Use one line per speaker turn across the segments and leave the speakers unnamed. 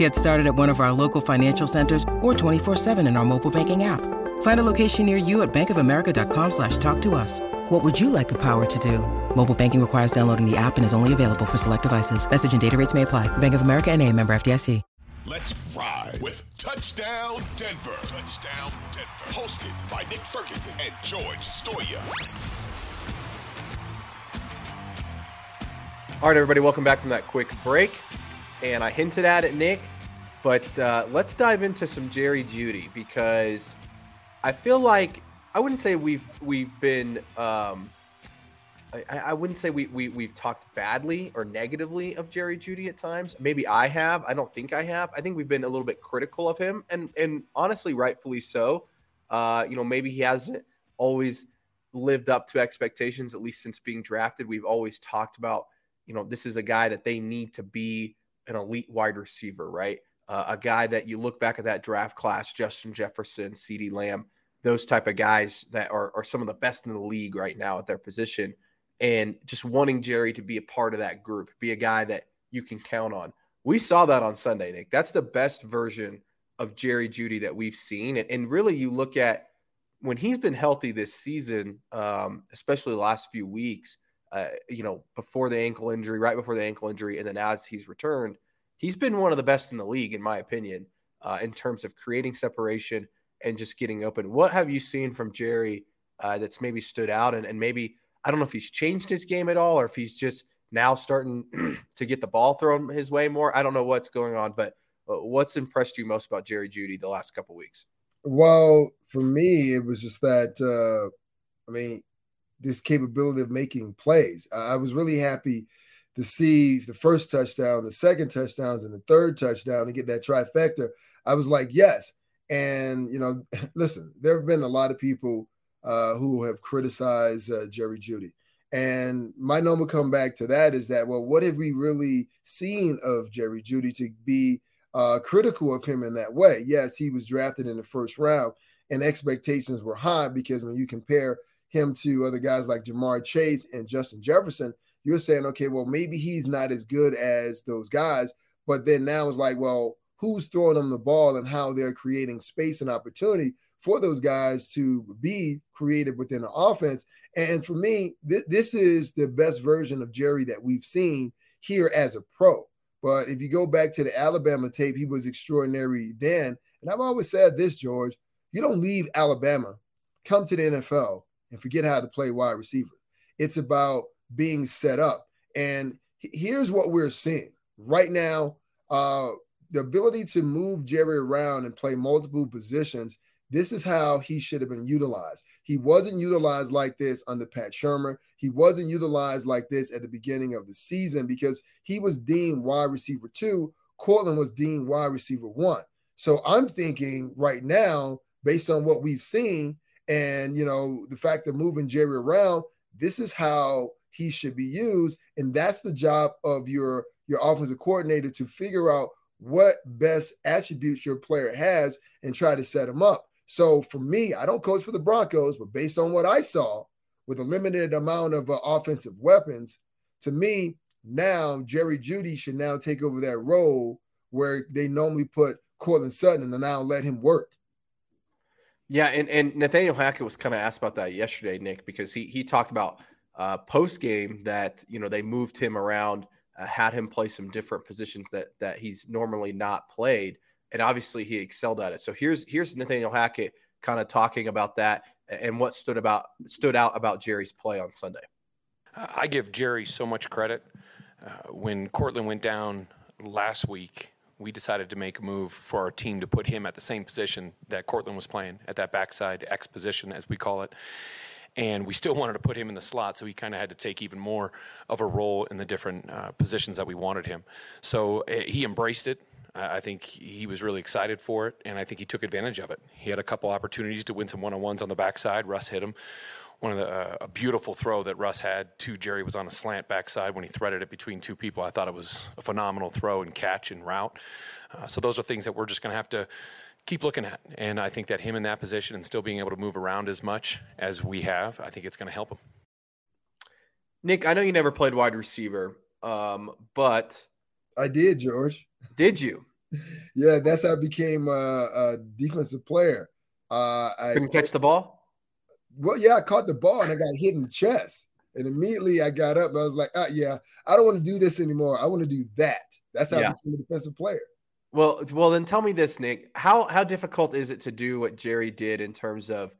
Get started at one of our local financial centers or 24-7 in our mobile banking app. Find a location near you at bankofamerica.com slash talk to us. What would you like the power to do? Mobile banking requires downloading the app and is only available for select devices. Message and data rates may apply. Bank of America and a member FDIC.
Let's ride with Touchdown Denver. Touchdown Denver. Hosted by Nick Ferguson and George Stoia.
All right, everybody, welcome back from that quick break. And I hinted at it, Nick, but uh, let's dive into some Jerry Jeudy because I feel like I wouldn't say we've we've been um, I, I wouldn't say we, we we've talked badly or negatively of Jerry Jeudy at times. Maybe I have. I don't think I have. I think we've been a little bit critical of him, and and honestly, rightfully so. Uh, you know, maybe he hasn't always lived up to expectations, at least since being drafted. We've always talked about, you know, this is a guy that they need to be an elite wide receiver, right? Uh, a guy that you look back at that draft class, Justin Jefferson, CeeDee Lamb, those type of guys that are, are some of the best in the league right now at their position. And just wanting Jerry to be a part of that group, be a guy that you can count on. We saw that on Sunday, Nick. That's the best version of Jerry Jeudy that we've seen. And, and really, you look at when he's been healthy this season, um, especially the last few weeks, uh, you know, before the ankle injury, right before the ankle injury, and then as he's returned, he's been one of the best in the league, in my opinion, uh, in terms of creating separation and just getting open. What have you seen from Jerry uh, that's maybe stood out? And, and maybe, I don't know if he's changed his game at all or if he's just now starting to get the ball thrown his way more. I don't know what's going on, but uh, what's impressed you most about Jerry Jeudy the last couple weeks?
Well, for me, it was just that, uh, I mean, this capability of making plays. I was really happy to see the first touchdown, the second touchdowns, and the third touchdown to get that trifecta. I was like, yes. And, you know, listen, there have been a lot of people uh, who have criticized uh, Jerry Jeudy, And my number come back to that is that, well, what have we really seen of Jerry Jeudy to be uh, critical of him in that way? Yes, he was drafted in the first round, and expectations were high because when you compare him to other guys like Ja'Marr Chase and Justin Jefferson, you're saying, okay, well, maybe he's not as good as those guys. But then now it's like, well, who's throwing them the ball and how they're creating space and opportunity for those guys to be creative within the offense. And for me, th- this is the best version of Jerry that we've seen here as a pro. But if you go back to the Alabama tape, he was extraordinary then. And I've always said this, George, you don't leave Alabama, come to the NFL, and forget how to play wide receiver. It's about being set up. And here's what we're seeing right now uh, the ability to move Jerry around and play multiple positions. This is how he should have been utilized. He wasn't utilized like this under Pat Shurmur. He wasn't utilized like this at the beginning of the season because he was deemed wide receiver two. Courtland was deemed wide receiver one. So I'm thinking right now, based on what we've seen, and you know, the fact of moving Jerry around, this is how he should be used. And that's the job of your your offensive coordinator to figure out what best attributes your player has and try to set him up. So for me, I don't coach for the Broncos, but based on what I saw with a limited amount of uh, offensive weapons, to me, now Jerry Jeudy should now take over that role where they normally put Courtland Sutton and now let him work.
Yeah, and, and Nathaniel Hackett was kind of asked about that yesterday, Nick, because he he talked about uh, post game that you know they moved him around, uh, had him play some different positions that that he's normally not played, and obviously he excelled at it. So here's here's Nathaniel Hackett kind of talking about that and what stood about stood out about Jerry's play on Sunday.
I give Jerry so much credit. Uh, when Courtland went down last week, we decided to make a move for our team to put him at the same position that Courtland was playing at that backside X position, as we call it. And we still wanted to put him in the slot, so he kind of had to take even more of a role in the different uh, positions that we wanted him. So uh, he embraced it. I think he was really excited for it, and I think he took advantage of it. He had a couple opportunities to win some one on ones on the backside. Russ hit him. One of the uh, a beautiful throw that Russ had to Jerry was on a slant backside when he threaded it between two people. I thought it was a phenomenal throw and catch and route. Uh, so those are things that we're just going to have to keep looking at. And I think that him in that position and still being able to move around as much as we have, I think it's going to help him.
Nick, I know you never played wide receiver, um, but
I did, George.
Did you?
yeah, that's how I became a, a defensive player. Uh, I
couldn't catch the ball.
Well, yeah, I caught the ball and I got hit in the chest, and immediately I got up and I was like, ah, "Yeah, I don't want to do this anymore. I want to do that." That's how yeah. I became a defensive player.
Well, well, then tell me this, Nick. How how difficult is it to do what Jerry did in terms of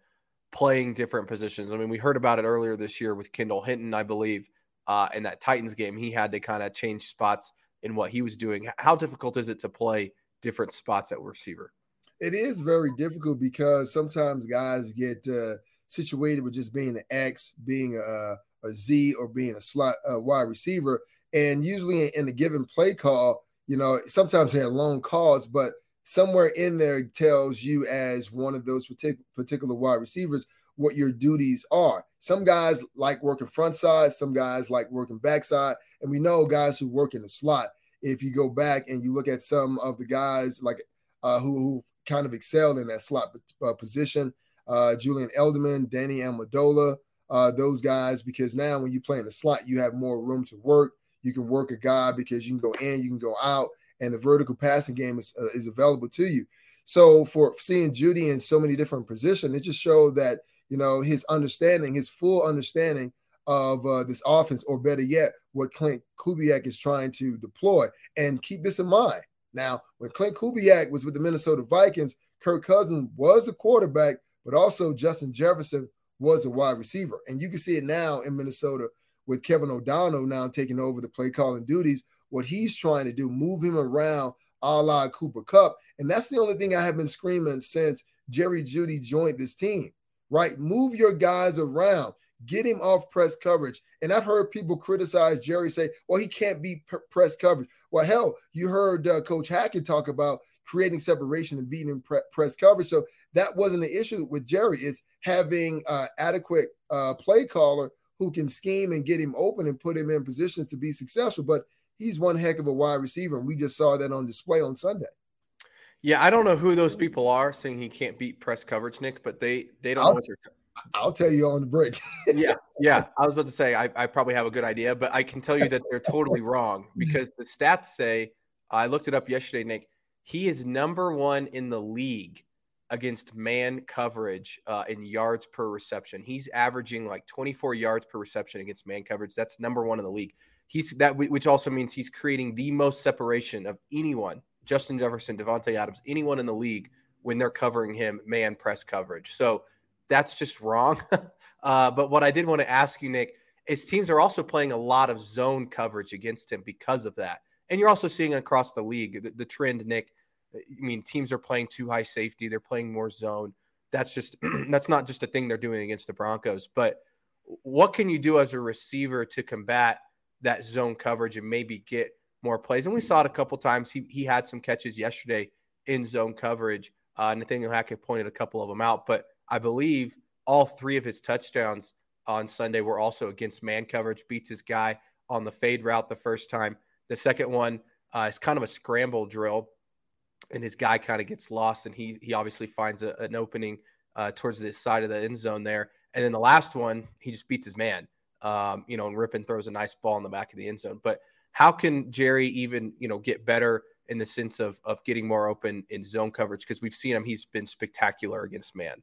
playing different positions? I mean, we heard about it earlier this year with Kendall Hinton, I believe, uh, in that Titans game. He had to kind of change spots in what he was doing. How difficult is it to play different spots at receiver?
It is very difficult because sometimes guys get uh, situated with just being an X, being a, a Z, or being a slot a wide receiver. And usually in a given play call, you know, sometimes they have long calls, but somewhere in there tells you as one of those particular wide receivers what your duties are. Some guys like working front side, some guys like working backside, and we know guys who work in the slot. If you go back and you look at some of the guys like uh, who, who kind of excelled in that slot uh, position, uh, Julian Edelman, Danny Amendola, uh, those guys, because now when you play in the slot, you have more room to work. You can work a guy because you can go in, you can go out, and the vertical passing game is, uh, is available to you. So for seeing Jeudy in so many different positions, it just showed that you know his understanding, his full understanding of uh, this offense, or better yet, what Klint Kubiak is trying to deploy. And keep this in mind. Now, when Klint Kubiak was with the Minnesota Vikings, Kirk Cousins was the quarterback, but also Justin Jefferson was a wide receiver. And you can see it now in Minnesota with Kevin O'Connell now taking over the play calling duties. What he's trying to do, move him around a la Cooper Kupp. And that's the only thing I have been screaming since Jerry Jeudy joined this team, right? Move your guys around. Get him off press coverage. And I've heard people criticize Jerry say, well, he can't be press coverage. Well, hell, you heard uh, Coach Hackett talk about creating separation and beating in pre- press coverage. So that wasn't an issue with Jerry. It's having uh, adequate uh, play caller who can scheme and get him open and put him in positions to be successful. But he's one heck of a wide receiver. And we just saw that on display on Sunday.
Yeah, I don't know who those people are saying he can't beat press coverage, Nick, but they they don't I'll, know what they're
I'll tell you on the break.
yeah, yeah. I was about to say I, I probably have a good idea, but I can tell you that they're totally wrong because the stats say I looked it up yesterday, Nick. He is number one in the league against man coverage uh, in yards per reception. He's averaging like 24 yards per reception against man coverage. That's number one in the league. He's that, which also means he's creating the most separation of anyone. Justin Jefferson, Davante Adams, anyone in the league when they're covering him man press coverage. So that's just wrong. uh, but what I did want to ask you, Nick, is teams are also playing a lot of zone coverage against him because of that. And you're also seeing across the league the, the trend, Nick. I mean, teams are playing two high safety, they're playing more zone. That's just that's not just a thing they're doing against the Broncos. But what can you do as a receiver to combat that zone coverage and maybe get more plays? And we saw it a couple times. He he had some catches yesterday in zone coverage. Uh, Nathaniel Hackett pointed a couple of them out, but I believe all three of his touchdowns on Sunday were also against man coverage, beats his guy on the fade route the first time. The second one uh, is kind of a scramble drill, and his guy kind of gets lost, and he he obviously finds a, an opening uh, towards the side of the end zone there. And then the last one, he just beats his man, um, you know, and Rypien throws a nice ball in the back of the end zone. But how can Jerry even, you know, get better in the sense of of getting more open in zone coverage? Because we've seen him; he's been spectacular against man.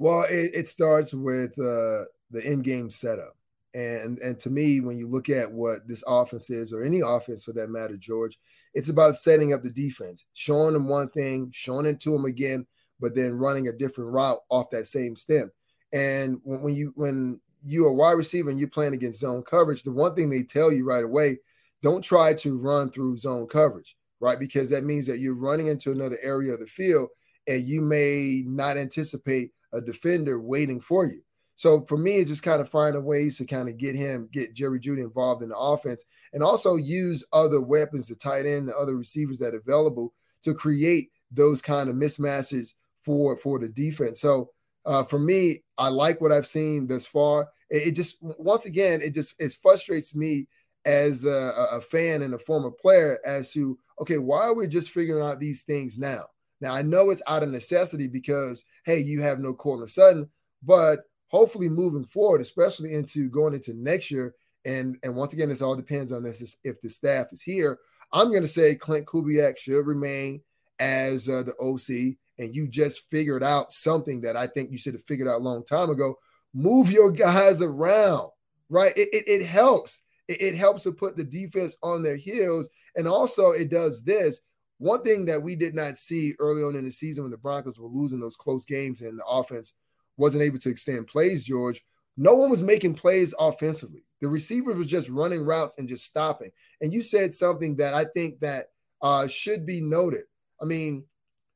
Well, it, it starts with uh, the in-game setup, and and to me, when you look at what this offense is, or any offense for that matter, George, It's about setting up the defense, showing them one thing, showing it to them again, but then running a different route off that same stem. And when, when you when you're a wide receiver and you're playing against zone coverage, the one thing they tell you right away, don't try to run through zone coverage, right? Because that means that you're running into another area of the field and you may not anticipate a defender waiting for you. So for me, it's just kind of finding ways to kind of get him, get Jerry Jeudy involved in the offense, and also use other weapons, the tight end, the other receivers that are available to create those kind of mismatches for for the defense. So uh, for me, I like what I've seen thus far. It, it just once again, it just it frustrates me as a, a fan and a former player as to okay, why are we just figuring out these things now? Now I know it's out of necessity because hey, you have no Courtland Sutton, but hopefully moving forward, especially into going into next year. And and once again, this all depends on this if the staff is here. I'm going to say Klint Kubiak should remain as uh, the OC, and you just figured out something that I think you should have figured out a long time ago. Move your guys around, right? It, it, it helps. It, it helps to put the defense on their heels, and also it does this. One thing that we did not see early on in the season when the Broncos were losing those close games and the offense wasn't able to extend plays, George, no one was making plays offensively. The receivers was just running routes and just stopping. And you said something that I think that uh, should be noted. I mean,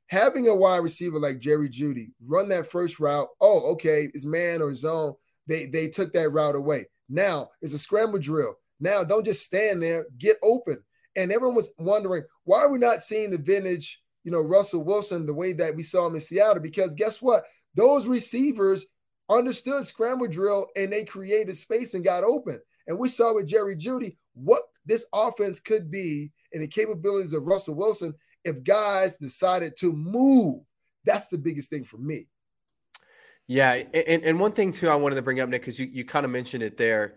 having a wide receiver like Jerry Jeudy run that first route, oh, okay, it's man or zone. They they took that route away. Now it's a scramble drill. Now don't just stand there, get open. And everyone was wondering why are we not seeing the vintage, you know, Russell Wilson the way that we saw him in Seattle? Because guess what? Those receivers understood scramble drill and they created space and got open. And we saw with Jerry Jeudy what this offense could be and the capabilities of Russell Wilson if guys decided to move. That's the biggest thing for me.
Yeah, and, and one thing too I wanted to bring up, Nick, because you, you kind of mentioned it there.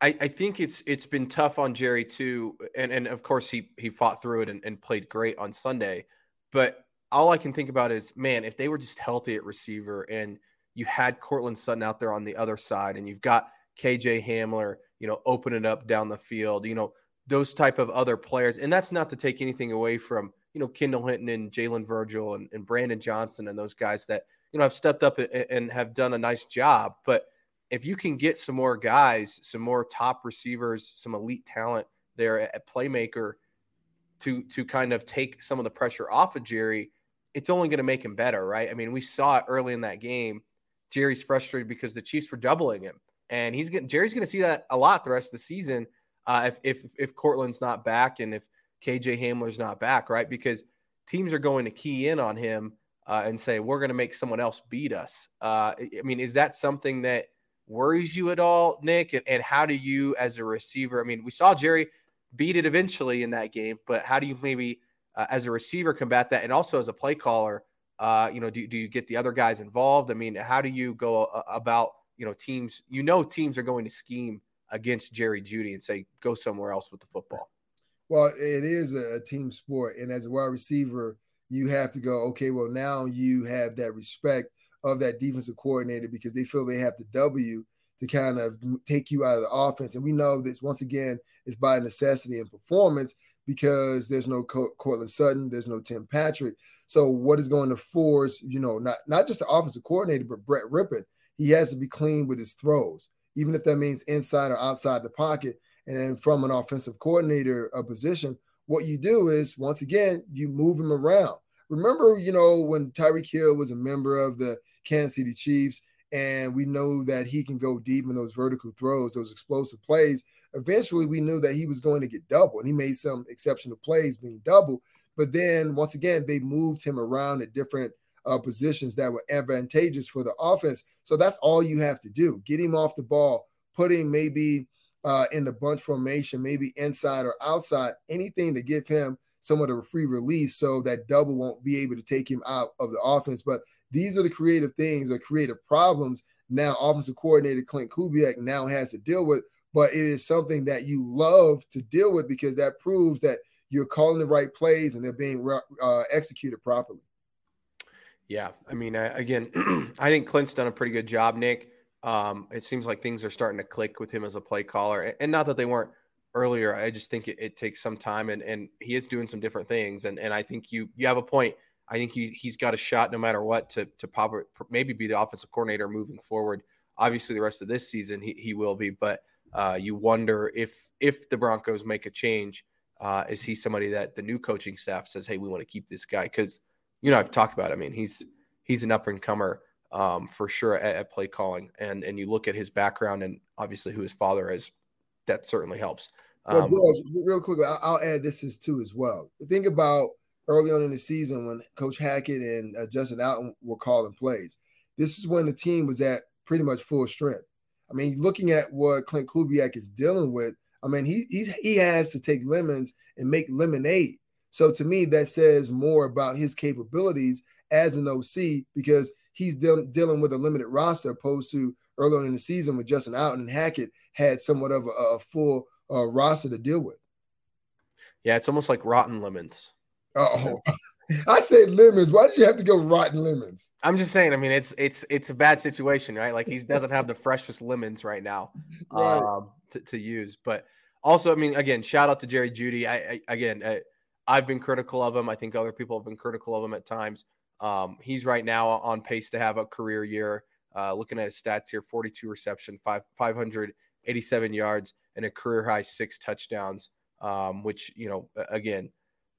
I, I think it's it's been tough on Jerry too, and and of course he he fought through it and, and played great on Sunday. But all I can think about is, man, if they were just healthy at receiver and you had Courtland Sutton out there on the other side and you've got KJ Hamler, you know, opening up down the field, you know, those type of other players. And that's not to take anything away from, you know, Kendall Hinton and Jalen Virgil and, and Brandon Johnson and those guys that, you know, have stepped up and, and have done a nice job. But if you can get some more guys, some more top receivers, some elite talent there at playmaker to to kind of take some of the pressure off of Jerry, it's only going to make him better, right? I mean, we saw it early in that game. Jerry's frustrated because the Chiefs were doubling him, and he's getting Jerry's going to see that a lot the rest of the season uh, if if if Courtland's not back and if KJ Hamler's not back, right? Because teams are going to key in on him uh, and say we're going to make someone else beat us. Uh, I mean, is that something that worries you at all, Nick? And, and how do you, as a receiver, I mean, we saw Jerry beat it eventually in that game, but how do you maybe uh, as a receiver combat that, and also as a play caller? Uh, you know, do, do you get the other guys involved? I mean, how do you go uh, about you know teams? You know, teams are going to scheme against Jerry Jeudy and say go somewhere else with the football.
Well, it is a team sport, and as a wide receiver, you have to go. Okay, well now you have that respect of that defensive coordinator because they feel they have the W to kind of take you out of the offense. And we know this once again is by necessity and performance because there's no Courtland Sutton, there's no Tim Patrick. So what is going to force, you know, not not just the offensive coordinator, but Brett Rypien, he has to be clean with his throws, even if that means inside or outside the pocket. And then from an offensive coordinator a position, what you do is once again you move him around. Remember, you know, when Tyreek Hill was a member of the Kansas City Chiefs, and we know that he can go deep in those vertical throws, those explosive plays eventually we knew that he was going to get double, and he made some exceptional plays being double. But then once again, they moved him around at different uh, positions that were advantageous for the offense. So that's all you have to do: get him off the ball, putting maybe uh, in the bunch formation, maybe inside or outside, anything to give him some of the free release so that double won't be able to take him out of the offense. But these are the creative things or creative problems now offensive coordinator Klint Kubiak now has to deal with but it is something that you love to deal with because that proves that you're calling the right plays and they're being uh, executed properly.
Yeah, I mean, I, again, I think Klint's done a pretty good job, Nick. Um, it seems like things are starting to click with him as a play caller, and not that they weren't earlier, I just think it, it, takes some time, and and he is doing some different things, and and I think you you have a point. I think he he's got a shot no matter what to to pop, maybe be the offensive coordinator moving forward. Obviously, the rest of this season he, he will be, but uh, you wonder if if the Broncos make a change, uh, is he somebody that the new coaching staff says, "Hey, we want to keep this guy"? Because you know I've talked about. It. I mean, he's he's an up and comer um, for sure at, at, play calling, and and you look at his background and obviously who his father is, that certainly helps.
Um, well, George, real quick, I'll, I'll add this is too as well. Think about early on in the season when Coach Hackett and uh, Justin Allen were calling plays. This is when the team was at pretty much full strength. I mean, looking at what Klint Kubiak is dealing with, I mean, he he's, he has to take lemons and make lemonade. So to me, that says more about his capabilities as an OC because he's deal, dealing with a limited roster opposed to earlier in the season when Justin Allen and Hackett had somewhat of a, a full uh, roster to deal with.
Yeah, it's almost like rotten lemons.
Oh, I said lemons. Why did you have to go rotten lemons?
I'm just saying. I mean, it's it's it's a bad situation, right? Like he doesn't have the freshest lemons right now right. Um, to, to use. But also, I mean, again, shout out to Jerry Jeudy. I, I again, I, I've been critical of him. I think other people have been critical of him at times. Um, he's right now on pace to have a career year. Uh, looking at his stats here 42 reception, five, 587 yards, and a career high six touchdowns, um, which, you know, again,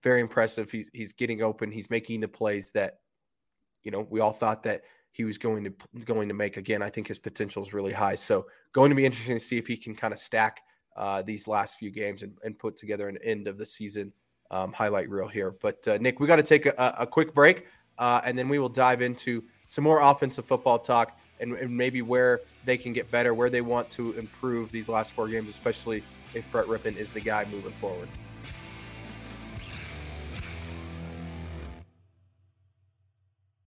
very impressive. He's, he's getting open. He's making the plays that, you know, we all thought that he was going to going to make. Again, I think his potential is really high. So going to be interesting to see if he can kind of stack uh, these last few games and, and, put together an end of the season um, highlight reel here. But uh, Nick, we got to take a, a, quick break, uh, and then we will dive into some more offensive football talk and, and, maybe where they can get better, where they want to improve these last four games, especially if Brett Rypien is the guy moving forward.